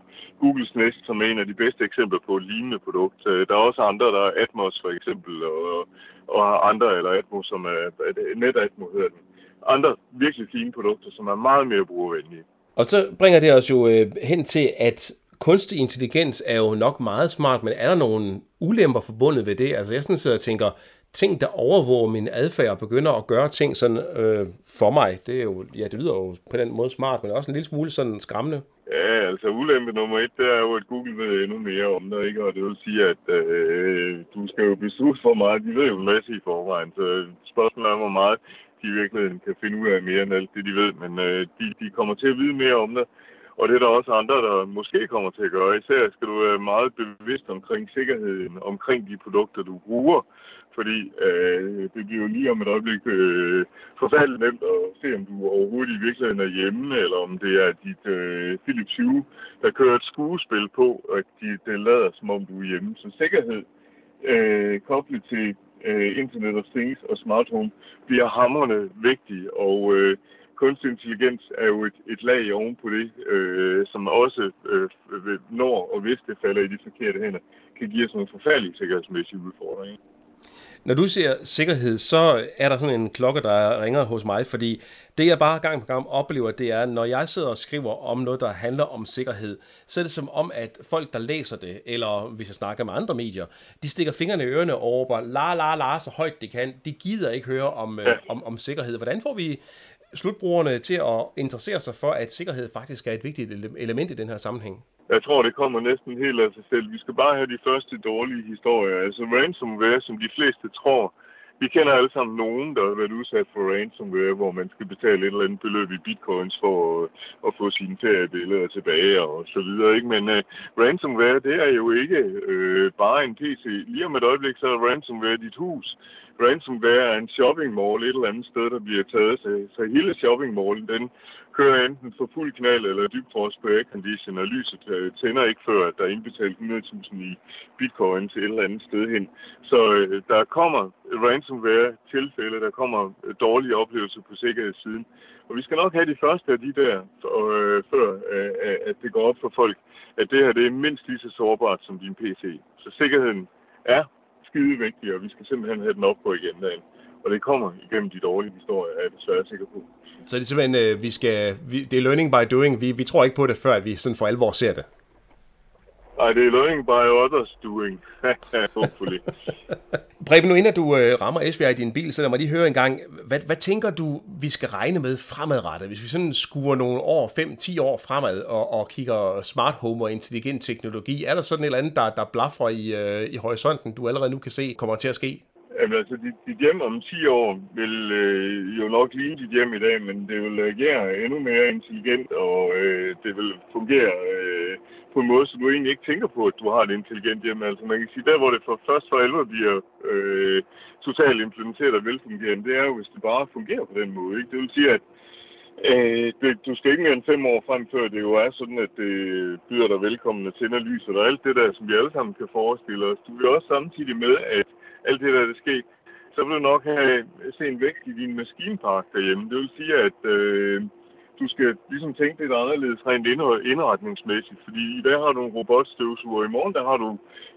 Googles Nest, som er en af de bedste eksempler på et lignende produkt. Øh, der er også andre, der er Atmos for eksempel, og, og andre, eller Atmos, som er NetAtmos hedder den. Andre virkelig fine produkter, som er meget mere brugervenlige. Og så bringer det os jo øh, hen til, at kunstig intelligens er jo nok meget smart, men er der nogle ulemper forbundet ved det? Altså jeg sådan sidder og tænker, ting, der overvåger min adfærd og begynder at gøre ting sådan øh, for mig, det er jo, ja, det lyder jo på den måde smart, men også en lille smule sådan skræmmende. Ja, altså ulempe nummer et, det er jo, at Google ved endnu mere om dig, ikke? Og det vil sige, at øh, du skal jo beslutte for meget. De ved jo en masse i forvejen, så spørgsmålet er, hvor meget de i virkeligheden kan finde ud af mere end alt det, de ved. Men øh, de, de kommer til at vide mere om dig, og det er der også andre, der måske kommer til at gøre. Især skal du være meget bevidst omkring sikkerheden, omkring de produkter, du bruger. Fordi øh, det bliver jo lige om et øjeblik øh, forfærdeligt nemt at se, om du overhovedet i virkeligheden er hjemme, eller om det er dit øh, Philips Hue, der kører et skuespil på, og de, det lader som om du er hjemme. Så sikkerhed øh, koblet til øh, Internet of Things og Smart Home bliver hammerne vigtig, og øh, kunstig intelligens er jo et, et lag oven på det, øh, som også, øh, når og hvis det falder i de forkerte hænder, kan give os nogle forfærdelige sikkerhedsmæssige udfordringer. Når du ser sikkerhed, så er der sådan en klokke, der ringer hos mig, fordi det jeg bare gang på gang oplever, det er, når jeg sidder og skriver om noget, der handler om sikkerhed, så er det som om, at folk, der læser det, eller hvis jeg snakker med andre medier, de stikker fingrene i ørerne og råber, la la la, så højt de kan. De gider ikke høre om, ja. øh, om, om sikkerhed. Hvordan får vi slutbrugerne til at interessere sig for, at sikkerhed faktisk er et vigtigt element i den her sammenhæng? Jeg tror, det kommer næsten helt af sig selv. Vi skal bare have de første dårlige historier. Altså ransomware, som de fleste tror, vi kender alle sammen nogen, der har været udsat for ransomware, hvor man skal betale et eller andet beløb i bitcoins for at, at få sine feriebilleder tilbage og så videre. Ikke? Men uh, ransomware, det er jo ikke uh, bare en PC. Lige om et øjeblik, så er ransomware dit hus ransomware er en shopping mall et eller andet sted, der bliver taget. Så, så hele shopping mallen, den kører enten for fuld knald eller dybfrost på aircondition, og lyset øh, tænder ikke før, at der er indbetalt 100.000 i bitcoin til et eller andet sted hen. Så øh, der kommer ransomware-tilfælde, der kommer øh, dårlige oplevelser på sikkerhedssiden. Og vi skal nok have de første af de der, øh, før øh, at det går op for folk, at det her det er mindst lige så sårbart som din PC. Så sikkerheden er skide vigtig, og vi skal simpelthen have den op på igen dagen. Og det kommer igennem de dårlige historier, er jeg desværre sikker på. Så det er simpelthen, øh, vi skal, vi, det er learning by doing. Vi, vi tror ikke på det, før at vi sådan for alvor ser det. Det er learning by others doing. Hopefully. Preben, nu inden du øh, rammer Esbjerg i din bil, så lad mig lige høre en gang, hvad, hvad tænker du, vi skal regne med fremadrettet? Hvis vi sådan skuer nogle år, 5-10 år fremad, og, og kigger smart home og intelligent teknologi, er der sådan et eller andet, der, der blaffer i, øh, i horisonten, du allerede nu kan se kommer til at ske? Jamen, altså, dit, dit hjem om 10 år vil øh, jo nok ligne dit hjem i dag, men det vil agere endnu mere intelligent, og øh, det vil fungere øh, på en måde, så du egentlig ikke tænker på, at du har et intelligent hjem. Altså, man kan sige, der hvor det for først for alvor bliver øh, totalt implementeret og velfungerende, det er jo, hvis det bare fungerer på den måde. Ikke? Det vil sige, at Øh, det, du skal ikke mere end fem år frem, før det jo er sådan, at det byder dig velkommen og tænder lyset og alt det der, som vi alle sammen kan forestille os. Du vil også samtidig med, at alt det der, der sker, så vil du nok have øh, se en vækst i din maskinpark derhjemme. Det vil sige, at øh, du skal ligesom tænke lidt anderledes rent indretningsmæssigt, fordi i dag har du en robotstøvsuger, i morgen der har du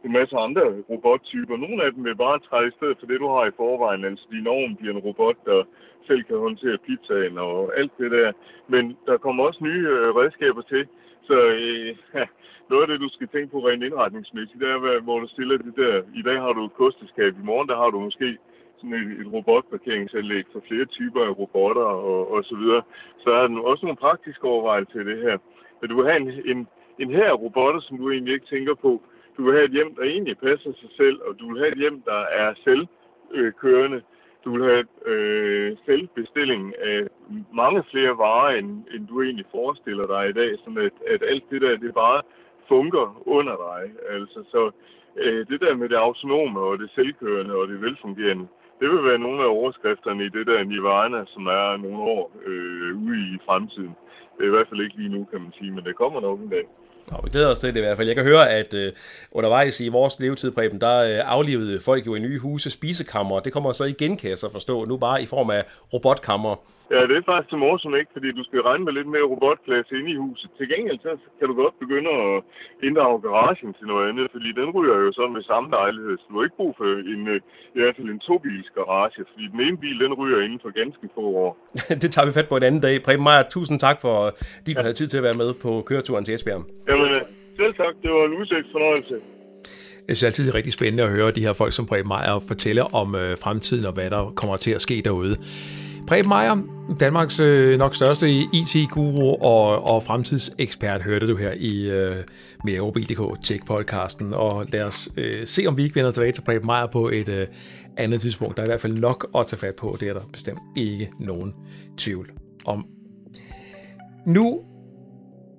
en masse andre robottyper. Nogle af dem vil bare træde i stedet for det, du har i forvejen. Altså din ovn bliver en robot, der selv kan håndtere pizzaen og alt det der. Men der kommer også nye øh, redskaber til, så øh, noget af det, du skal tænke på rent indretningsmæssigt, det er, hvor du stiller det der. I dag har du et kosteskab, i morgen der har du måske sådan et, et robotparkeringsanlæg for flere typer af robotter og, og så videre. Så er der også nogle praktiske overvejelser til det her. Men du vil have en, en, en her robotter, som du egentlig ikke tænker på. Du vil have et hjem, der egentlig passer sig selv, og du vil have et hjem, der er selvkørende. Du vil have øh, selvbestilling af mange flere varer, end, end du egentlig forestiller dig i dag, sådan at, at alt det der, det bare funker under dig. Altså, så øh, det der med det autonome og det selvkørende og det velfungerende, det vil være nogle af overskrifterne i det der Nirvana, som er nogle år øh, ude i fremtiden. Det er i hvert fald ikke lige nu, kan man sige, men det kommer nok en dag. Og vi glæder os til det i hvert fald. Jeg kan høre, at øh, undervejs i vores levetid, Preben, der øh, aflevede folk jo i nye huse spisekammer. Det kommer så igen, kan jeg så forstå, nu bare i form af robotkammer. Ja, det er faktisk så morsomt, ikke? Fordi du skal regne med lidt mere robotplads inde i huset. Til gengæld så kan du godt begynde at inddrage garagen til noget andet, fordi den ryger jo sådan med samme lejlighed. Så du har ikke brug for en, øh, i hvert fald en tobils garage, fordi den ene bil, den ryger inden for ganske få år. det tager vi fat på en anden dag. Preben Meyer, tusind tak for, at ja. havde tid til at være med på køreturen til Esbjerg. Jamen, øh, selv tak. Det var en udsigt fornøjelse. Jeg synes altid, det er rigtig spændende at høre de her folk som Preben Meyer fortælle om øh, fremtiden og hvad der kommer til at ske derude. Preben Meier, Danmarks øh, nok største IT-guru og, og fremtidsekspert, hørte du her i øh, meremobil.dk Tech-podcasten. Og lad os øh, se, om vi ikke vender tilbage til Preben Meier på et øh, andet tidspunkt. Der er i hvert fald nok at tage fat på. Det er der bestemt ikke nogen tvivl om. Nu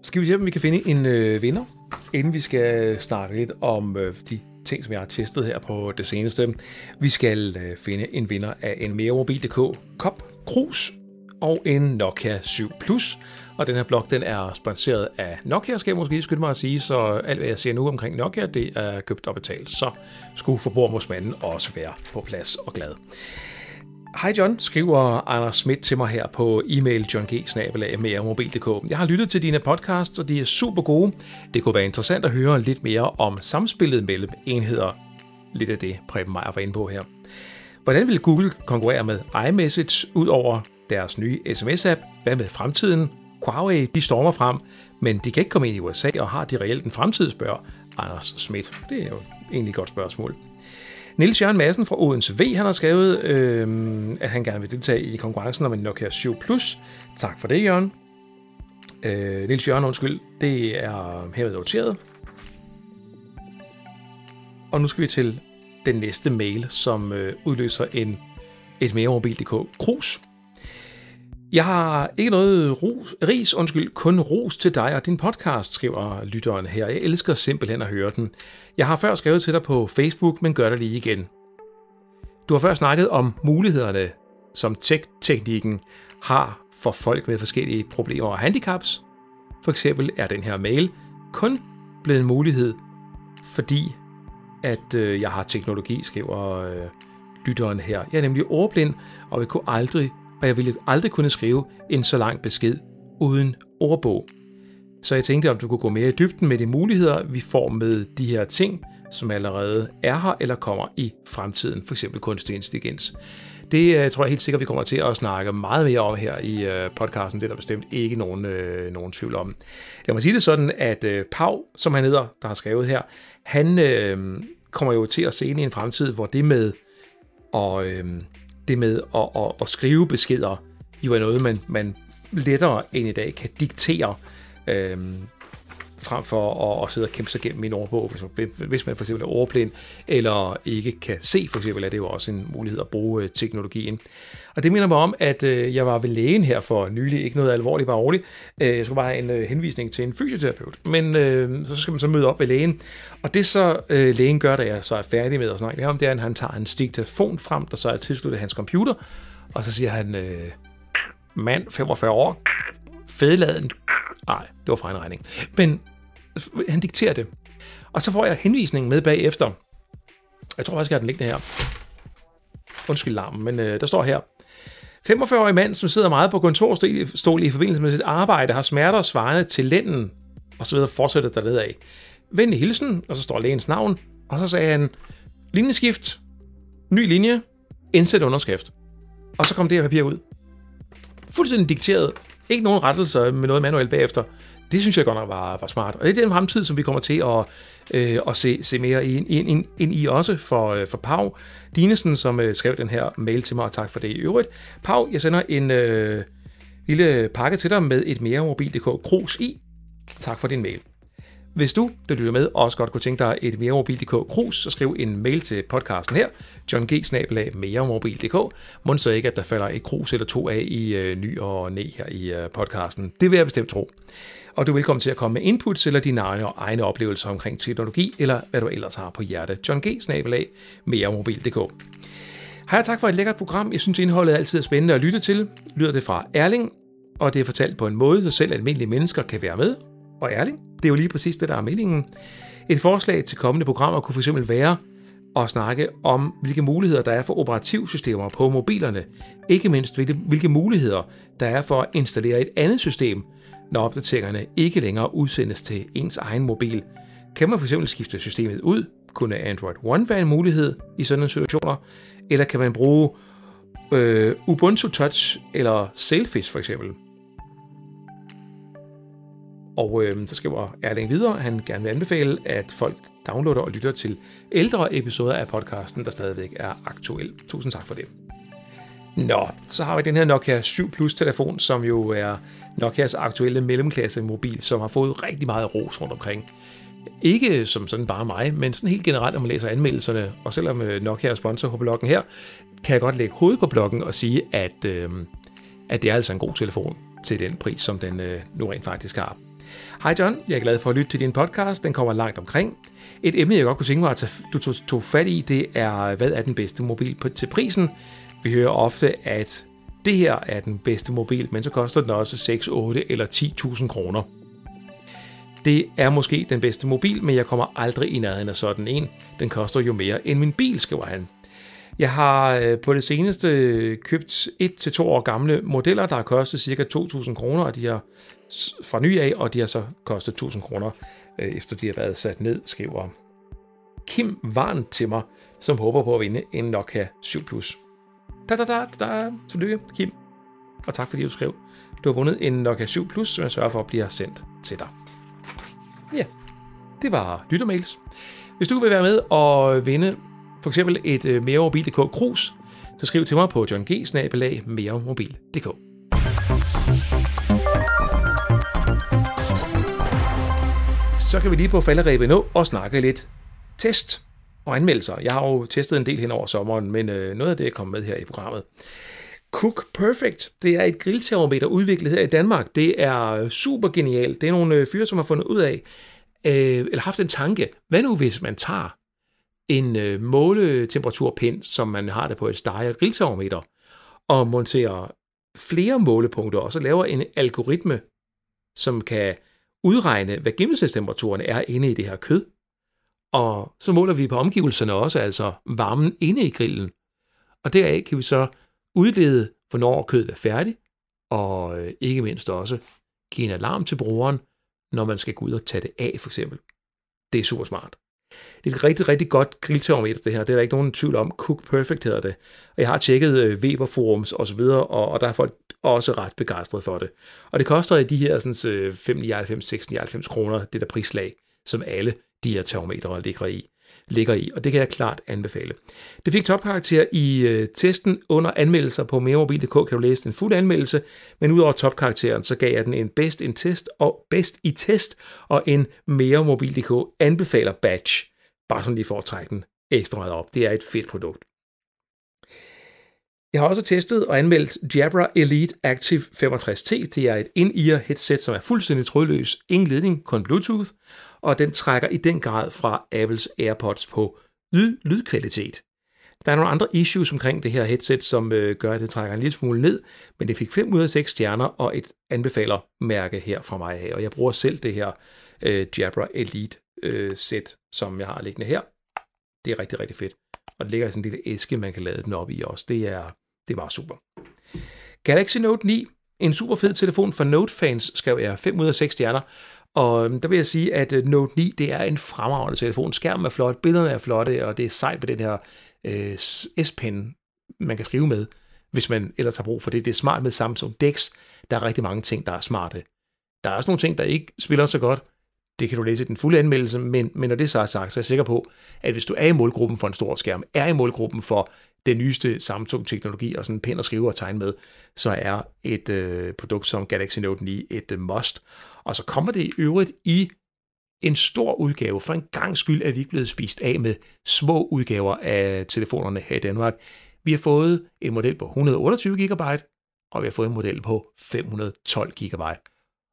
skal vi se, om vi kan finde en øh, vinder, inden vi skal snakke lidt om øh, de ting, som jeg har testet her på det seneste. Vi skal øh, finde en vinder af en meremobil.dk Kop Cruise og en Nokia 7 Plus. Og den her blog, den er sponsoreret af Nokia, skal jeg måske skynde mig at sige, så alt hvad jeg ser nu omkring Nokia, det er købt og betalt. Så skulle forbrugermålsmanden også være på plads og glad. Hej John, skriver Anders Schmidt til mig her på e-mail johng e Jeg har lyttet til dine podcasts, og de er super gode. Det kunne være interessant at høre lidt mere om samspillet mellem enheder. Lidt af det, Preben Meyer var inde på her. Hvordan vil Google konkurrere med iMessage ud over deres nye sms-app? Hvad med fremtiden? Huawei, de stormer frem, men de kan ikke komme ind i USA, og har de reelt en fremtid, spørger Anders Schmidt. Det er jo egentlig et godt spørgsmål. Nils Jørgen Madsen fra Odense V, han har skrevet, øh, at han gerne vil deltage i konkurrencen om en Nokia 7 Plus. Tak for det, Jørgen. Øh, Nils Jørgen, undskyld, det er herved noteret. Og nu skal vi til den næste mail, som øh, udløser en et mere mobil.dk krus. Jeg har ikke noget ros, ris, undskyld, kun ros til dig og din podcast, skriver lytteren her. Jeg elsker simpelthen at høre den. Jeg har før skrevet til dig på Facebook, men gør det lige igen. Du har før snakket om mulighederne, som tech-teknikken har for folk med forskellige problemer og handicaps. For eksempel er den her mail kun blevet en mulighed, fordi at øh, jeg har teknologi, skriver øh, lytteren her. Jeg er nemlig ordblind, og jeg kunne aldrig og jeg ville aldrig kunne skrive en så lang besked uden ordbog. Så jeg tænkte, om du kunne gå mere i dybden med de muligheder, vi får med de her ting, som allerede er her eller kommer i fremtiden, f.eks. kunstig intelligens. Det uh, tror jeg helt sikkert, vi kommer til at snakke meget mere om her i uh, podcasten. Det er der bestemt ikke nogen, uh, nogen tvivl om. Jeg må sige det sådan, at uh, Pau, som han hedder, der har skrevet her, han øh, kommer jo til at se ind i en fremtid, hvor det med at, øh, det med at, at, at skrive beskeder jo er noget, man, man lettere end i dag kan diktere. Øh, frem for at, at sidde og kæmpe sig gennem min ordbog, hvis, hvis man for eksempel er ordblind, eller ikke kan se, for eksempel, er det jo også en mulighed at bruge øh, teknologien. Og det minder mig om, at øh, jeg var ved lægen her for nylig, ikke noget alvorligt, bare roligt. Øh, jeg skulle bare have en henvisning til en fysioterapeut, men øh, så skal man så møde op ved lægen. Og det så øh, lægen gør, da jeg så er færdig med at snakke med ham, det er, at han tager en stik telefon frem, der så er tilsluttet hans computer, og så siger han, øh, mand, 45 år, fedladen, nej, det var fra en regning. Men han dikterer det. Og så får jeg henvisningen med bagefter. Jeg tror faktisk, jeg har den liggende her. Undskyld larmen, men øh, der står her. 45-årig mand, som sidder meget på kontorstol i forbindelse med sit arbejde, har smerter svarende til lænden, og så videre fortsætter der af. Venlig hilsen, og så står lægens navn, og så sagde han, linjeskift, ny linje, indsæt underskrift. Og så kom det her papir ud. Fuldstændig dikteret. Ikke nogen rettelser med noget manuelt bagefter. Det synes jeg godt nok var, var smart. Og det er den fremtid, som vi kommer til at, øh, at se, se mere ind, ind, ind, ind i også for, øh, for Pau Dinesen, som øh, skrev den her mail til mig, og tak for det i øvrigt. Pau, jeg sender en øh, lille pakke til dig med et mere mobil.dk krus i. Tak for din mail. Hvis du, der lytter med, også godt kunne tænke dig et mere mobil.dk krus, så skriv en mail til podcasten her, johng-meremobil.dk. Må så ikke, at der falder et krus eller to af i øh, ny og næ her i øh, podcasten. Det vil jeg bestemt tro og du er velkommen til at komme med inputs eller dine egne, og egne oplevelser omkring teknologi, eller hvad du ellers har på hjerte. John G. snabelag meremobil.dk Hej og tak for et lækkert program. Jeg synes, indholdet altid er spændende at lytte til. Lyder det fra Erling, og det er fortalt på en måde, så selv almindelige mennesker kan være med. Og Erling, det er jo lige præcis det, der er meningen. Et forslag til kommende programmer kunne fx være at snakke om, hvilke muligheder der er for operativsystemer på mobilerne. Ikke mindst, hvilke muligheder der er for at installere et andet system, når opdateringerne ikke længere udsendes til ens egen mobil. Kan man fx skifte systemet ud? Kunne Android One være en mulighed i sådan situationer? Eller kan man bruge øh, Ubuntu Touch eller Sailfish for eksempel? Og øh, så skriver Erling videre, at han gerne vil anbefale, at folk downloader og lytter til ældre episoder af podcasten, der stadigvæk er aktuel. Tusind tak for det. Nå, så har vi den her Nokia 7 Plus telefon, som jo er Nokias aktuelle mellemklasse mobil, som har fået rigtig meget ros rundt omkring. Ikke som sådan bare mig, men sådan helt generelt, når man læser anmeldelserne, og selvom øh, Nokia er sponsor på bloggen her, kan jeg godt lægge hovedet på bloggen og sige, at, øh, at det er altså en god telefon til den pris, som den øh, nu rent faktisk har. Hej John, jeg er glad for at lytte til din podcast. Den kommer langt omkring. Et emne, jeg godt kunne tænke mig at tage, du tog, tog fat i, det er, hvad er den bedste mobil på, til prisen? Vi hører ofte, at det her er den bedste mobil, men så koster den også 6, 8 eller 10.000 kroner. Det er måske den bedste mobil, men jeg kommer aldrig i nærheden af sådan en. Den koster jo mere end min bil, skriver han. Jeg har øh, på det seneste købt et til to år gamle modeller, der har kostet ca. 2.000 kroner, og de har fra ny af, og de har så kostet 1.000 kroner, øh, efter de har været sat ned, skriver Kim Varn til mig, som håber på at vinde en Nokia 7 Plus. Da, da, da, da. Tillykke, Kim. Og tak fordi du skrev. Du har vundet en Nokia 7 Plus, som jeg sørger for at blive sendt til dig. Ja, det var lyttermails. Hvis du vil være med og vinde for eksempel et uh, meremobil.dk krus, så skriv til mig på John Så kan vi lige på falderæbet nå og snakke lidt test og anmeldelser. Jeg har jo testet en del hen over sommeren, men øh, noget af det er kommet med her i programmet. Cook Perfect, det er et grilltermometer udviklet her i Danmark. Det er øh, super genialt. Det er nogle øh, fyre, som har fundet ud af, øh, eller haft en tanke. Hvad nu hvis man tager en øh, måletemperaturpind, som man har det på et stege grilltermometer, og monterer flere målepunkter, og så laver en algoritme, som kan udregne, hvad gennemsnitstemperaturen er inde i det her kød. Og så måler vi på omgivelserne også, altså varmen inde i grillen. Og deraf kan vi så udlede, hvornår kødet er færdigt, og øh, ikke mindst også give en alarm til brugeren, når man skal gå ud og tage det af, for eksempel. Det er super smart. Det er et rigtig, rigtig godt grilltermometer, det her. Det er der ikke nogen tvivl om. Cook Perfect hedder det. Og jeg har tjekket øh, Weber Forums og så videre, og, og der er folk også ret begejstrede for det. Og det koster i de her sådan, 5,99, 6,99 kroner, det der prislag, som alle de her termometre ligger i ligger i, og det kan jeg klart anbefale. Det fik topkarakter i øh, testen under anmeldelser på meremobil.dk, kan du læse den fulde anmeldelse, men udover topkarakteren, så gav jeg den en bedst, in test og bedst i test og en meremobil.dk anbefaler badge, bare sådan lige for at trække den ekstra meget op. Det er et fedt produkt. Jeg har også testet og anmeldt Jabra Elite Active 65T. Det er et in-ear headset, som er fuldstændig trådløs, ingen ledning, kun Bluetooth, og den trækker i den grad fra Apples AirPods på lyd, lydkvalitet. Der er nogle andre issues omkring det her headset, som øh, gør, at det trækker en lille smule ned, men det fik 5 ud af 6 stjerner og et anbefaler-mærke her fra mig af. Og jeg bruger selv det her øh, Jabra Elite øh, sæt, som jeg har liggende her. Det er rigtig, rigtig fedt. Og det ligger i sådan en lille æske, man kan lade den op i også. Det er, det er bare super. Galaxy Note 9, en super fed telefon for Note-fans, skrev jeg 5 ud af 6 stjerner. Og øhm, der vil jeg sige, at øh, Note 9, det er en fremragende telefon. Skærmen er flot, billederne er flotte, og det er sejt med den her øh, S-pen, man kan skrive med, hvis man ellers har brug for det. Det er smart med Samsung DeX. Der er rigtig mange ting, der er smarte. Der er også nogle ting, der ikke spiller så godt. Det kan du læse i den fulde anmeldelse, men, men når det så er sagt, så er jeg sikker på, at hvis du er i målgruppen for en stor skærm, er i målgruppen for den nyeste Samsung-teknologi og sådan en pen at skrive og tegne med, så er et øh, produkt som Galaxy Note 9 et øh, must. Og så kommer det i øvrigt i en stor udgave. For en gang skyld er vi ikke blevet spist af med små udgaver af telefonerne her i Danmark. Vi har fået en model på 128 GB, og vi har fået en model på 512 GB.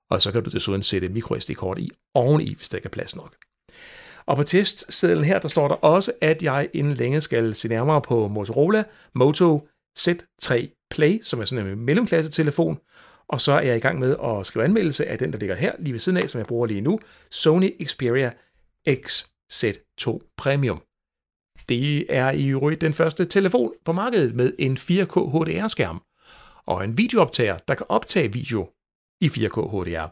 Og så kan du desuden sætte microSD-kort i oveni, hvis der ikke er plads nok. Og på testsedlen her, der står der også, at jeg inden længe skal se nærmere på Motorola Moto Z3 Play, som er sådan en mellemklasse telefon. Og så er jeg i gang med at skrive anmeldelse af den, der ligger her lige ved siden af, som jeg bruger lige nu, Sony Xperia XZ2 Premium. Det er i øvrigt den første telefon på markedet med en 4K HDR-skærm og en videooptager, der kan optage video i 4K HDR.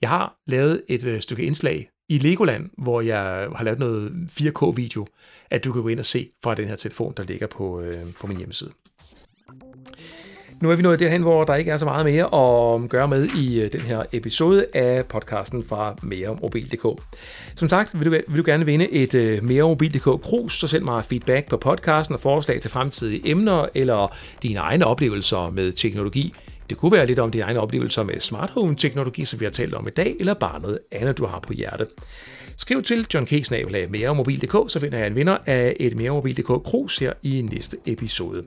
Jeg har lavet et øh, stykke indslag i Legoland, hvor jeg har lavet noget 4K-video, at du kan gå ind og se fra den her telefon, der ligger på, øh, på min hjemmeside. Nu er vi nået derhen, hvor der ikke er så meget mere at gøre med i øh, den her episode af podcasten fra meremobil.dk. Som sagt, vil du, vil du gerne vinde et øh, uh, meremobil.dk krus, så send mig feedback på podcasten og forslag til fremtidige emner eller dine egne oplevelser med teknologi. Det kunne være lidt om dine egne oplevelser med smart home teknologi, som vi har talt om i dag, eller bare noget andet, du har på hjerte. Skriv til John K. meremobil.dk, så finder jeg en vinder af et meremobil.dk krus her i næste episode.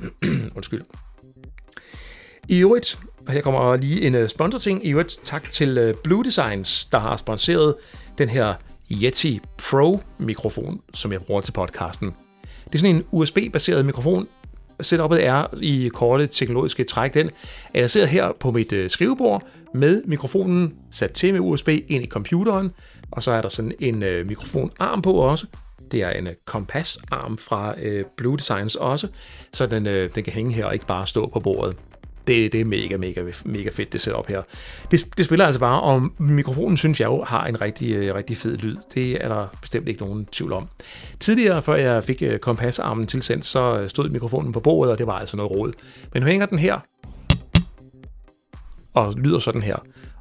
Undskyld. I øvrigt, og her kommer lige en sponsorting. sponsor-ting. I øvrigt, tak til øh, Blue Designs, der har sponsoreret den her Yeti Pro-mikrofon, som jeg bruger til podcasten. Det er sådan en USB-baseret mikrofon. Setupet er i korte teknologiske træk den, at jeg sidder her på mit øh, skrivebord med mikrofonen sat til med USB ind i computeren, og så er der sådan en øh, mikrofonarm på også. Det er en øh, kompasarm fra Blue Designs også, så den, den kan hænge her og ikke bare stå på bordet det, det er mega, mega, mega fedt, det setup her. Det, det spiller altså bare, og mikrofonen synes jeg jo har en rigtig, øh, rigtig fed lyd. Det er der bestemt ikke nogen tvivl om. Tidligere, før jeg fik øh, kompasarmen tilsendt, så øh, stod mikrofonen på bordet, og det var altså noget råd. Men nu hænger den her, og lyder sådan her,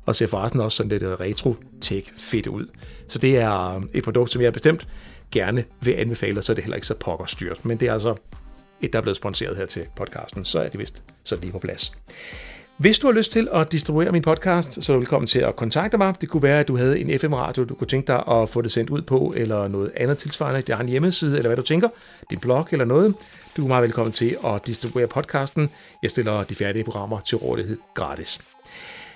og ser forresten også sådan lidt øh, retro-tech fedt ud. Så det er et produkt, som jeg bestemt gerne vil anbefale, så er det heller ikke så pokker styrt. Men det er altså et, der er blevet sponsoreret her til podcasten, så er det vist så lige på plads. Hvis du har lyst til at distribuere min podcast, så er du velkommen til at kontakte mig. Det kunne være, at du havde en FM-radio, du kunne tænke dig at få det sendt ud på, eller noget andet tilsvarende. Det har en hjemmeside, eller hvad du tænker, din blog eller noget. Du er meget velkommen til at distribuere podcasten. Jeg stiller de færdige programmer til rådighed gratis.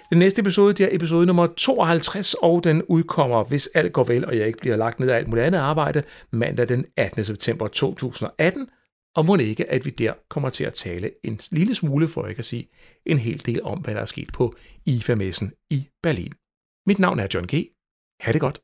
Den næste episode, det er episode nummer 52, og den udkommer, hvis alt går vel, og jeg ikke bliver lagt ned af alt muligt andet arbejde, mandag den 18. september 2018 og må ikke, at vi der kommer til at tale en lille smule, for ikke at sige en hel del om, hvad der er sket på IFA-messen i Berlin. Mit navn er John G. Ha' det godt.